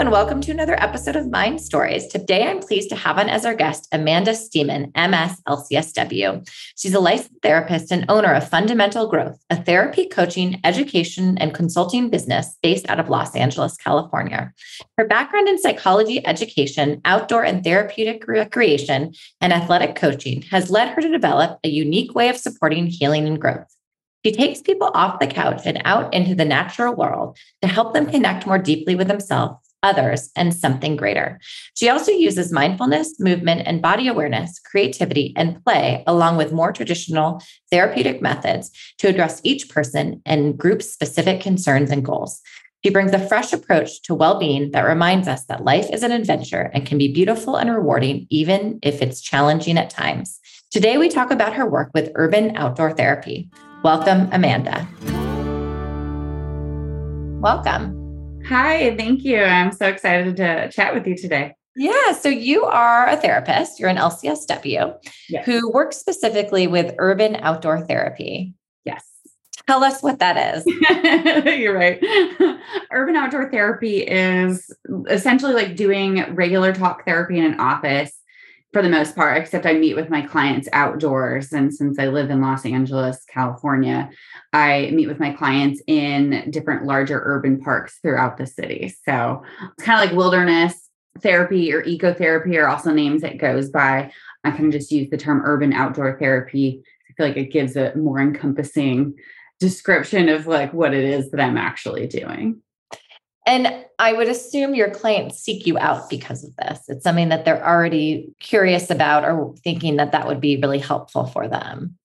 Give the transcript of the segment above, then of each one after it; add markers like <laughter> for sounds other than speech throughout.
And welcome to another episode of Mind Stories. Today, I'm pleased to have on as our guest Amanda Stemen, MS LCSW. She's a licensed therapist and owner of Fundamental Growth, a therapy, coaching, education, and consulting business based out of Los Angeles, California. Her background in psychology, education, outdoor and therapeutic recreation, and athletic coaching has led her to develop a unique way of supporting healing and growth. She takes people off the couch and out into the natural world to help them connect more deeply with themselves, others, and something greater. She also uses mindfulness, movement, and body awareness, creativity, and play, along with more traditional therapeutic methods to address each person and group specific concerns and goals. She brings a fresh approach to well being that reminds us that life is an adventure and can be beautiful and rewarding, even if it's challenging at times. Today, we talk about her work with urban outdoor therapy. Welcome, Amanda. Welcome. Hi, thank you. I'm so excited to chat with you today. Yeah, so you are a therapist, you're an LCSW yes. who works specifically with urban outdoor therapy. Yes. Tell us what that is. <laughs> You're right. <laughs> urban outdoor therapy is essentially like doing regular talk therapy in an office for the most part, except I meet with my clients outdoors. And since I live in Los Angeles, California, I meet with my clients in different larger urban parks throughout the city. So it's kind of like wilderness therapy or ecotherapy are also names it goes by. I kind of just use the term urban outdoor therapy. I feel like it gives a more encompassing description of like what it is that I'm actually doing. And I would assume your clients seek you out because of this. It's something that they're already curious about or thinking that that would be really helpful for them.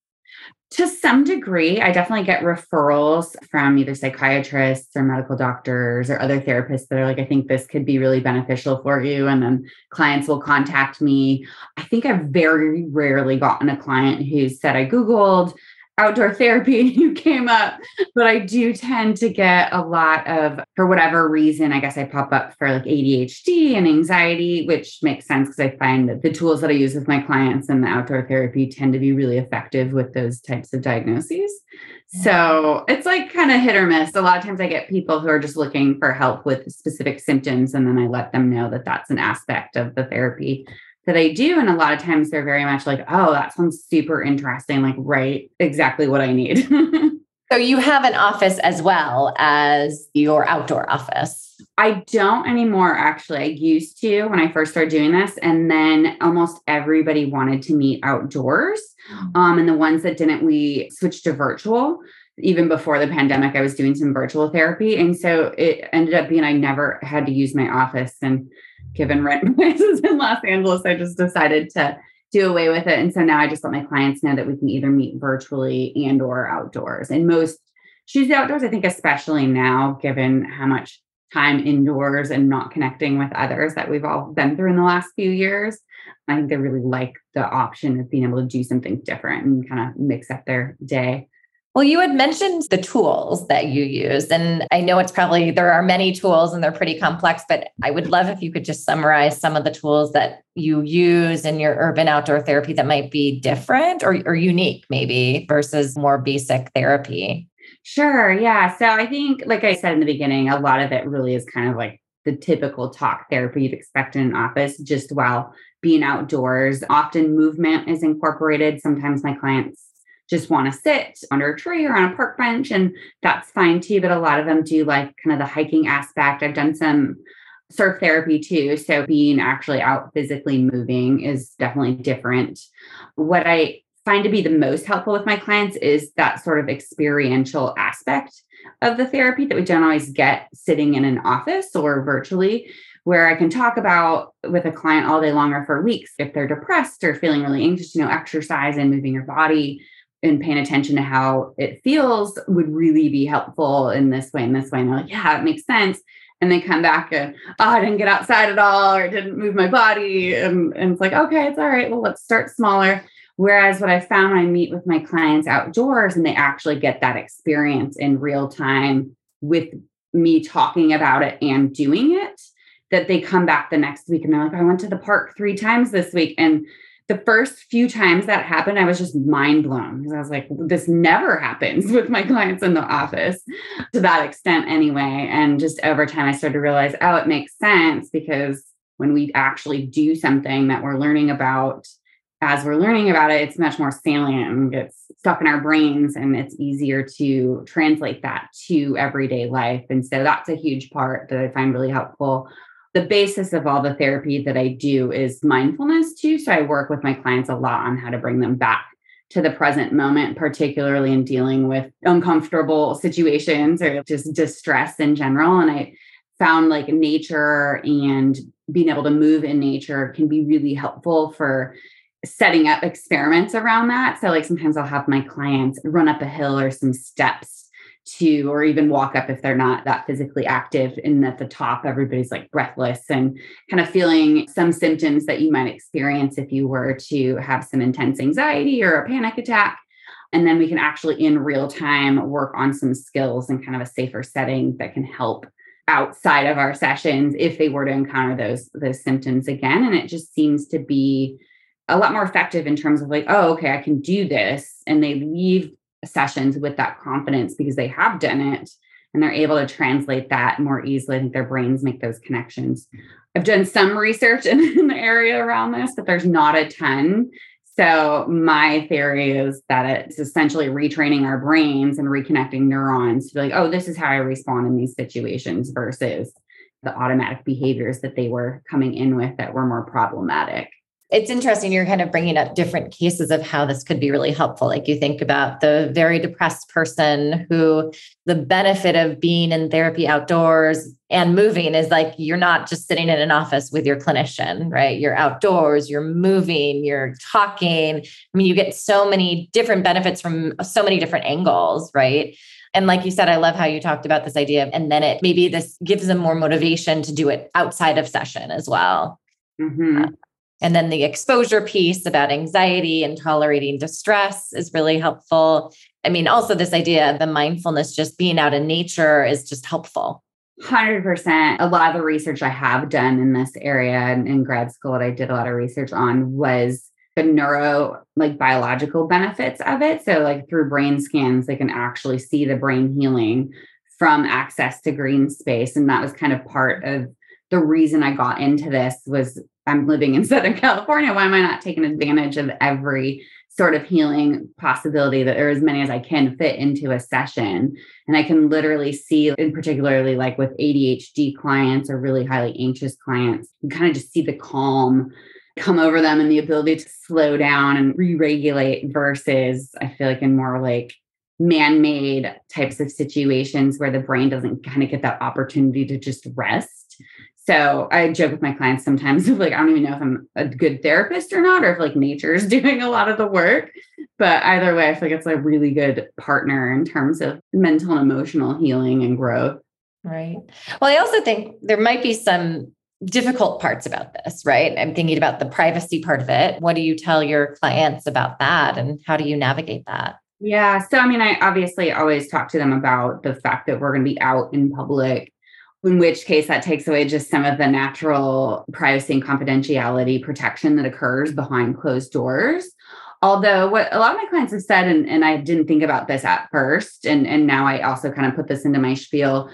To some degree, I definitely get referrals from either psychiatrists or medical doctors or other therapists that are like, I think this could be really beneficial for you. And then clients will contact me. I think I've very rarely gotten a client who said, I Googled outdoor therapy <laughs> and you came up but i do tend to get a lot of for whatever reason i guess i pop up for like adhd and anxiety which makes sense because i find that the tools that i use with my clients and the outdoor therapy tend to be really effective with those types of diagnoses. So it's like kind of hit or miss. A lot of times i get people who are just looking for help with specific symptoms and then i let them know that that's an aspect of the therapy that I do. And a lot of times they're very much like, oh, that sounds super interesting. Like, right, exactly what I need. <laughs> so you have an office as well as your outdoor office. I don't anymore, actually. I used to when I first started doing this. And then almost everybody wanted to meet outdoors. Mm. Um, and the ones that didn't, we switched to virtual even before the pandemic, I was doing some virtual therapy. And so it ended up being I never had to use my office. And given rent <laughs> prices in Los Angeles, I just decided to do away with it. And so now I just let my clients know that we can either meet virtually and or outdoors. And most choose the outdoors, I think, especially now, given how much time indoors and not connecting with others that we've all been through in the last few years. I think they really like the option of being able to do something different and kind of mix up their day. Well, you had mentioned the tools that you use. And I know it's probably, there are many tools and they're pretty complex, but I would love if you could just summarize some of the tools that you use in your urban outdoor therapy that might be different or, or unique, maybe versus more basic therapy. Sure. Yeah. So I think, like I said in the beginning, a lot of it really is kind of like the typical talk therapy you'd expect in an office, just while being outdoors. Often movement is incorporated. Sometimes my clients just want to sit under a tree or on a park bench, and that's fine too. But a lot of them do like kind of the hiking aspect. I've done some surf therapy too. So being actually out physically moving is definitely different. What I find to be the most helpful with my clients is that sort of experiential aspect of the therapy that we don't always get sitting in an office or virtually where I can talk about with a client all day long or for weeks if they're depressed or feeling really anxious, you know, exercise and moving your body and paying attention to how it feels would really be helpful in this way and this way. And they're like, yeah, it makes sense. And they come back and, oh, I didn't get outside at all or didn't move my body. And, and it's like, okay, it's all right. Well, let's start smaller. Whereas what I found when I meet with my clients outdoors and they actually get that experience in real time with me talking about it and doing it, that they come back the next week and they're like, I went to the park three times this week. And the first few times that happened, I was just mind blown because I was like, this never happens <laughs> with my clients in the office to that extent, anyway. And just over time, I started to realize, oh, it makes sense because when we actually do something that we're learning about, as we're learning about it, it's much more salient and gets stuck in our brains, and it's easier to translate that to everyday life. And so that's a huge part that I find really helpful the basis of all the therapy that I do is mindfulness too. So I work with my clients a lot on how to bring them back to the present moment, particularly in dealing with uncomfortable situations or just distress in general. And I found like nature and being able to move in nature can be really helpful for setting up experiments around that. So, like, sometimes I'll have my clients run up a hill or some steps to or even walk up if they're not that physically active and at the top everybody's like breathless and kind of feeling some symptoms that you might experience if you were to have some intense anxiety or a panic attack. And then we can actually in real time work on some skills and kind of a safer setting that can help outside of our sessions if they were to encounter those those symptoms again. And it just seems to be a lot more effective in terms of like oh okay i can do this and they leave sessions with that confidence because they have done it and they're able to translate that more easily. I think their brains make those connections. I've done some research <laughs> in, in the area around this, but there's not a ton. So my theory is that it's essentially retraining our brains and reconnecting neurons to be like, oh, this is how I respond in these situations versus the automatic behaviors that they were coming in with that were more problematic it's interesting you're kind of bringing up different cases of how this could be really helpful like you think about the very depressed person who the benefit of being in therapy outdoors and moving is like you're not just sitting in an office with your clinician right you're outdoors you're moving you're talking i mean you get so many different benefits from so many different angles right and like you said, I love how you talked about this idea. And then it maybe this gives them more motivation to do it outside of session as well. Mm-hmm. Uh, and then the exposure piece about anxiety and tolerating distress is really helpful. I mean, also this idea of the mindfulness, just being out in nature is just helpful. 100%. A lot of the research I have done in this area in, in grad school that I did a lot of research on was the neuro like biological benefits of it. So like through brain scans, they can actually see the brain healing from access to green space. And that was kind of part of the reason I got into this was I'm living in <laughs> Southern California. Why am I not taking advantage of every sort of healing possibility that there are as many as I can fit into a session? And I can literally see, in particularly like with ADHD clients or really highly anxious clients, you kind of just see the calm come over them and the ability to slow down and re-regulate versus I feel like in more like man-made types of situations where the brain doesn't kind of get that opportunity to just rest so I joke with my clients sometimes of like, I don't even know if I'm a good therapist or not, or if like nature's <laughs> doing a lot of the work. But either way, I feel like it's a really good partner in terms of mental and emotional healing and growth. Right. Well, I also think there might be some difficult parts about this, right? I'm thinking about the privacy part of it. What do you tell your clients about that? And how do you navigate that? Yeah. So, I mean, I obviously always talk to them about the fact that we're going to be out in public in which case that takes away just some of the natural privacy and confidentiality protection that occurs behind closed doors. Although what a lot of my clients have said and, and i didn't think about this at first and, and now i also kind of put this into my spiel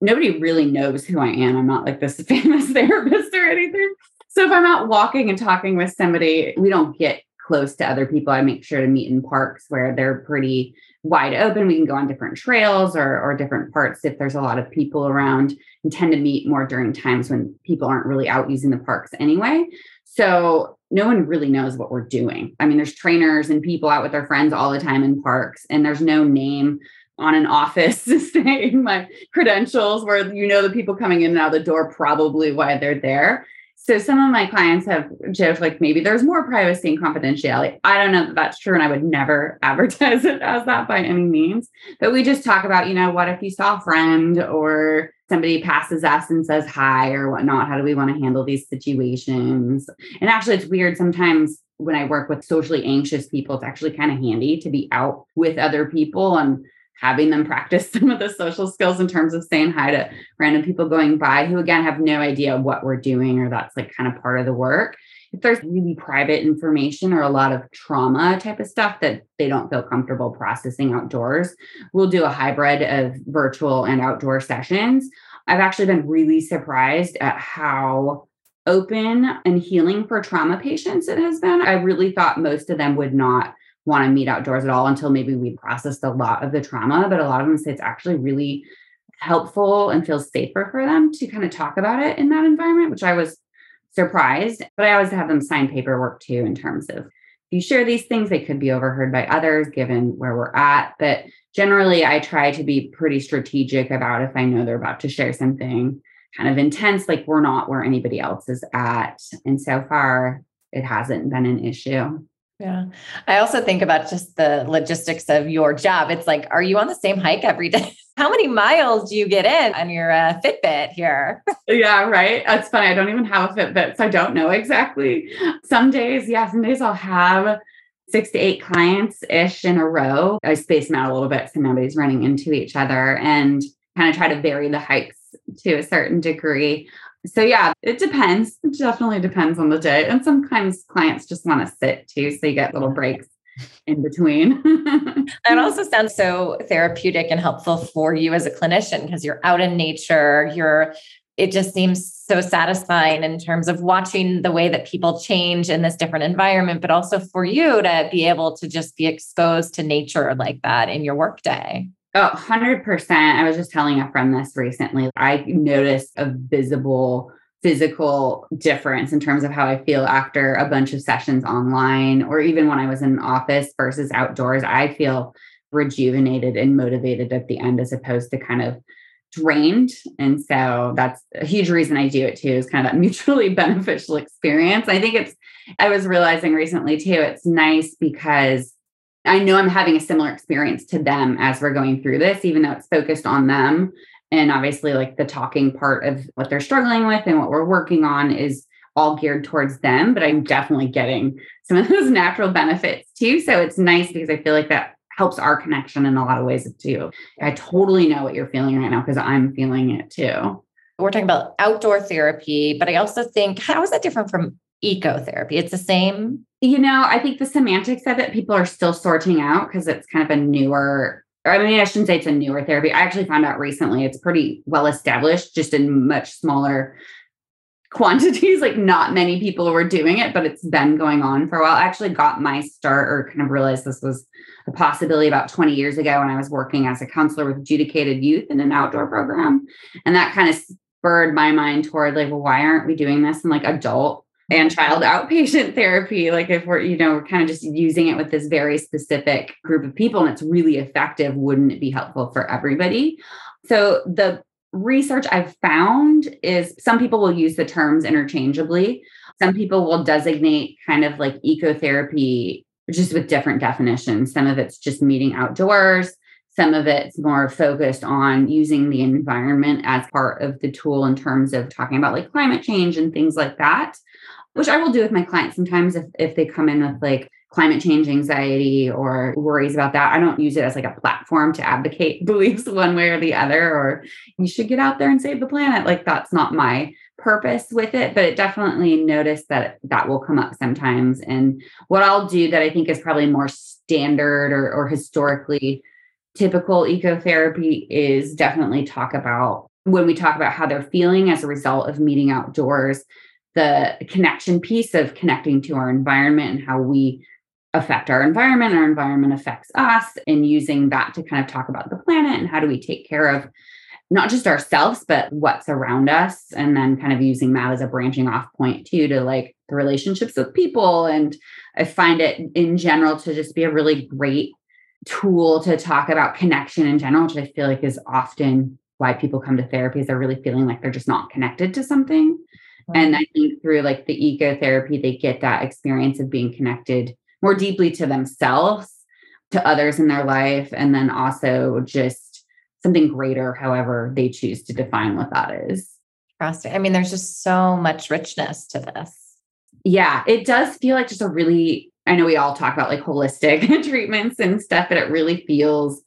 nobody really knows who i am. I'm not like this <laughs> famous therapist or anything. So if i'm out walking and talking with somebody we don't get close to other people. I make sure to meet in parks where they're pretty wide open. We can go on different trails or, or different parts if there's a lot of people around and tend to meet more during times when people aren't really out using the parks anyway. So no one really knows what we're doing. I mean, there's trainers and people out with their friends all the time in parks, and there's no name on an <laughs> office saying my credentials where you know the people coming in and out the door probably why they're there. So some of my clients have joked like maybe there's more privacy and confidentiality. I don't know that that's true, and I would never <laughs> advertise it as that by any means. But we just talk about, you know, what if you saw a friend or somebody passes us and says hi or whatnot? How do we want to handle these situations? And actually, it's weird sometimes when I work with socially anxious people, it's actually kind of handy to be out with other people and having them practice <laughs> some of the social skills in terms of saying hi to random people going by who again have no idea what we're doing or that's like kind of part of the work. If there's really private information or a lot of trauma type of stuff that they don't feel comfortable processing outdoors we'll do a hybrid of virtual and outdoor sessions. I've actually been really surprised at how open and healing for trauma patients it has been. I really thought most of them would not want to meet outdoors at all until maybe we processed a lot of the trauma. But a lot of them say it's actually really helpful and feels safer for them to kind of talk about it in that environment, which I was surprised. But I always have them sign paperwork too in terms of if you share these things, they could be overheard by others given where we're at. But generally, I try to be pretty strategic about if I know they're about to share something kind of intense, like we're not where anybody else is at. And so far, it hasn't been an issue. Yeah. I also think about just the logistics of your job. It's like, are you on the same hike every day? <laughs> How many miles do you get in on your uh, Fitbit here? <laughs> yeah, right. That's funny. I don't even have a Fitbit, so I don't know exactly. Some days, yeah, some days I'll have six to eight clients ish in a row. I space them out a little bit so nobody's running into each other and kind of try to vary the hikes to a certain degree. So yeah, it depends. It definitely depends on the day. And sometimes clients just want to sit too. So you get little breaks in between. <laughs> that also sounds so therapeutic and helpful for you as a clinician because you're out in nature. You're it just seems so satisfying in terms of watching the way that people change in this different environment, but also for you to be able to just be exposed to nature like that in your workday. Oh, 100%. I was just telling a friend this recently. I noticed a visible physical difference in terms of how I feel after a bunch of sessions online or even when I was in office versus outdoors. I feel rejuvenated and motivated at the end as opposed to kind of drained. And so that's a huge reason I do it too, is kind of that <laughs> mutually beneficial experience. I think it's, I was realizing recently too, it's nice because I know I'm having a similar experience to them as we're going through this, even though it's focused on them. And obviously, like the talking part of what they're struggling with and what we're working on is all geared towards them. But I'm definitely getting some of <laughs> those natural benefits too. So it's nice because I feel like that helps our connection in a lot of ways too. I totally know what you're feeling right now because I'm feeling it too. We're talking about outdoor therapy, but I also think how is that different from ecotherapy? It's the same you know, I think the semantics of it, people are still sorting out because it's kind of a newer, I mean, I shouldn't say it's a newer therapy. I actually found out recently it's pretty well established, just in much smaller <laughs> quantities. Like, not many people were doing it, but it's been going on for a while. I actually got my start or kind of realized this was a possibility about 20 years ago when I was working as a counselor with adjudicated youth in an outdoor program. And that kind of spurred my mind toward like, well, why aren't we doing this in like adult and child outpatient <laughs> therapy like if we're you know we're kind of just using it with this very specific group of people and it's really effective wouldn't it be helpful for everybody? So the research i've found is some people will use the terms interchangeably. Some people will designate kind of like ecotherapy just with different definitions. Some of it's just meeting outdoors. Some of it's more focused on using the environment as part of the tool in terms of talking about like climate change and things like that which I will do with my clients sometimes if, if they come in with like climate change anxiety or worries about that. I don't use it as like a platform to advocate <laughs> beliefs one way or the other, or you should get out there and save the planet. Like that's not my purpose with it, but it definitely noticed that that will come up sometimes. And what I'll do that I think is probably more standard or, or historically typical ecotherapy is definitely talk about when we talk about how they're feeling as a result of meeting outdoors the connection piece of connecting to our environment and how we affect our environment, our environment affects us, and using that to kind of talk about the planet and how do we take care of not just ourselves, but what's around us. And then kind of using that as a branching off point too to like the relationships with people. And I find it in general to just be a really great tool to talk about connection in general, which I feel like is often why people come to therapy is they're really feeling like they're just not connected to something. And I think through like the ecotherapy, they get that experience of being connected more deeply to themselves, to others in their life, and then also just something greater, however they choose to define what that is. Interesting. I mean, there's just so much richness to this. Yeah, it does feel like just a really, I know we all talk about like holistic <laughs> treatments and stuff, but it really feels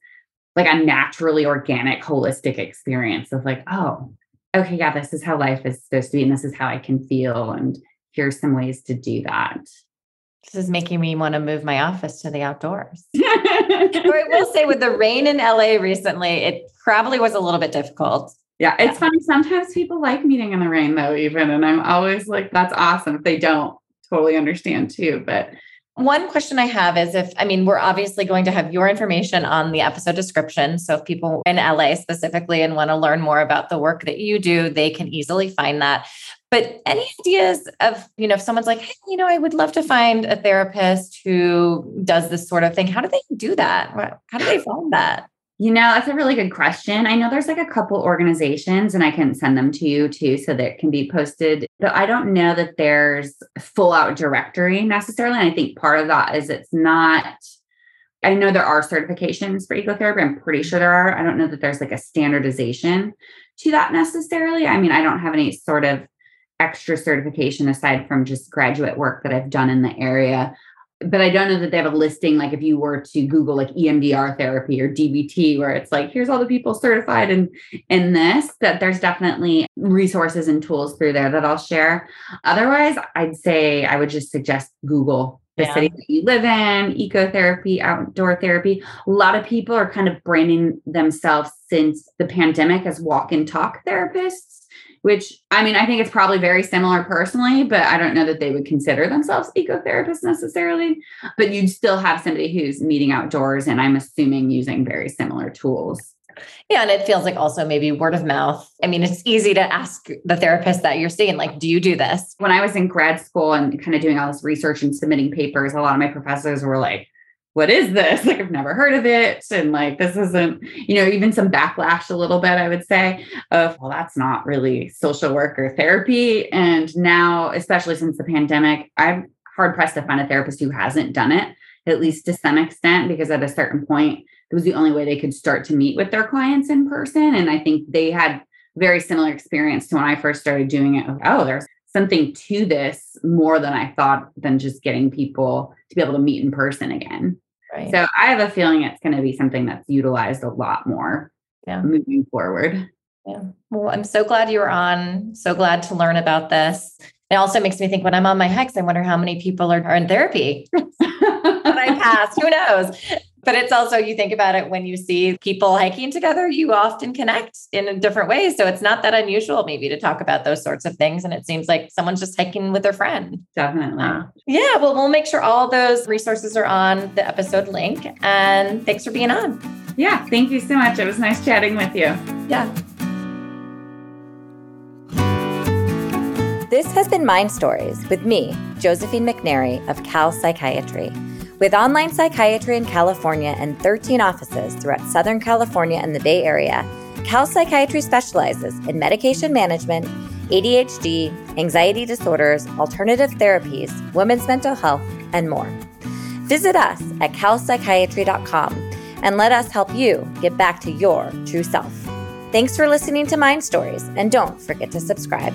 like a naturally organic, holistic experience of like, oh, okay, yeah, this is how life is supposed to be, and this is how I can feel. And here's some ways to do that. This is making me want to move my office to the outdoors. <laughs> or I will say, with the rain in LA recently, it probably was a little bit difficult. Yeah, it's yeah. funny. Sometimes people like meeting in the rain, though, even. And I'm always like, that's awesome. If they don't, totally understand too. But one question I have is if, I mean, we're obviously going to have your information on the episode description. So if people in LA specifically and want to learn more about the work that you do, they can easily find that. But any ideas of, you know, if someone's like, hey, you know, I would love to find a therapist who does this sort of thing, how do they do that? How do they find that? You know, that's a really good question. I know there's like a couple organizations and I can send them to you too so that it can be posted. But I don't know that there's full out directory necessarily. And I think part of that is it's not I know there are certifications for ecotherapy. I'm pretty sure there are. I don't know that there's like a standardization to that necessarily. I mean, I don't have any sort of extra certification aside from just graduate work that I've done in the area but I don't know that they have a listing like if you were to Google like EMDR therapy or DBT, where it's like, here's all the people certified in in this, that there's definitely resources and tools through there that I'll share. Otherwise, I'd say I would just suggest Google the yeah. city that you live in, ecotherapy, outdoor therapy. A lot of people are kind of branding themselves since the pandemic as walk and talk therapists which I mean, I think it's probably very similar personally, but I don't know that they would consider themselves ecotherapists necessarily. But you'd still have somebody who's meeting outdoors, and I'm assuming using very similar tools. Yeah. And it feels like also maybe word of mouth. I mean, it's easy to ask the therapist that you're seeing, like, do you do this? When I was in grad school and kind of doing all this research and submitting papers, a lot of my professors were like, what is this? <laughs> Like, I've never heard of it. And like, this isn't, you know, even some backlash a little bit, I would say, of, well, that's not really social work or therapy. And now, especially since the pandemic, I'm hard pressed to find a therapist who hasn't done it, at least to some extent, because at a certain point, it was the only way they could start to meet with their clients in person. And I think they had very similar experience to when I first started doing it. Oh, there's something to this more than I thought than just getting people to be able to meet in person again. Right. So I have a feeling it's going to be something that's utilized a lot more yeah. moving forward. Yeah. Well, I'm so glad you were on. So glad to learn about this. It also makes me think when I'm on my hikes, I wonder how many people are, are in therapy that I passed. Who knows? But it's also, you think about it when you see people hiking together, you often connect in different ways. So it's not that unusual, maybe, to talk about those sorts of things. And it seems like someone's just hiking with their friend. Definitely. Yeah. Well, we'll make sure all those resources are on the episode link. And thanks for being on. Yeah. Thank you so much. It was nice chatting with you. Yeah. This has been Mind Stories with me, Josephine McNary of Cal Psychiatry. With online psychiatry in California and 13 offices throughout Southern California and the Bay Area, Cal Psychiatry specializes in medication management, ADHD, anxiety disorders, alternative therapies, women's mental health, and more. Visit us at calpsychiatry.com and let us help you get back to your true self. Thanks for listening to Mind Stories, and don't forget to subscribe.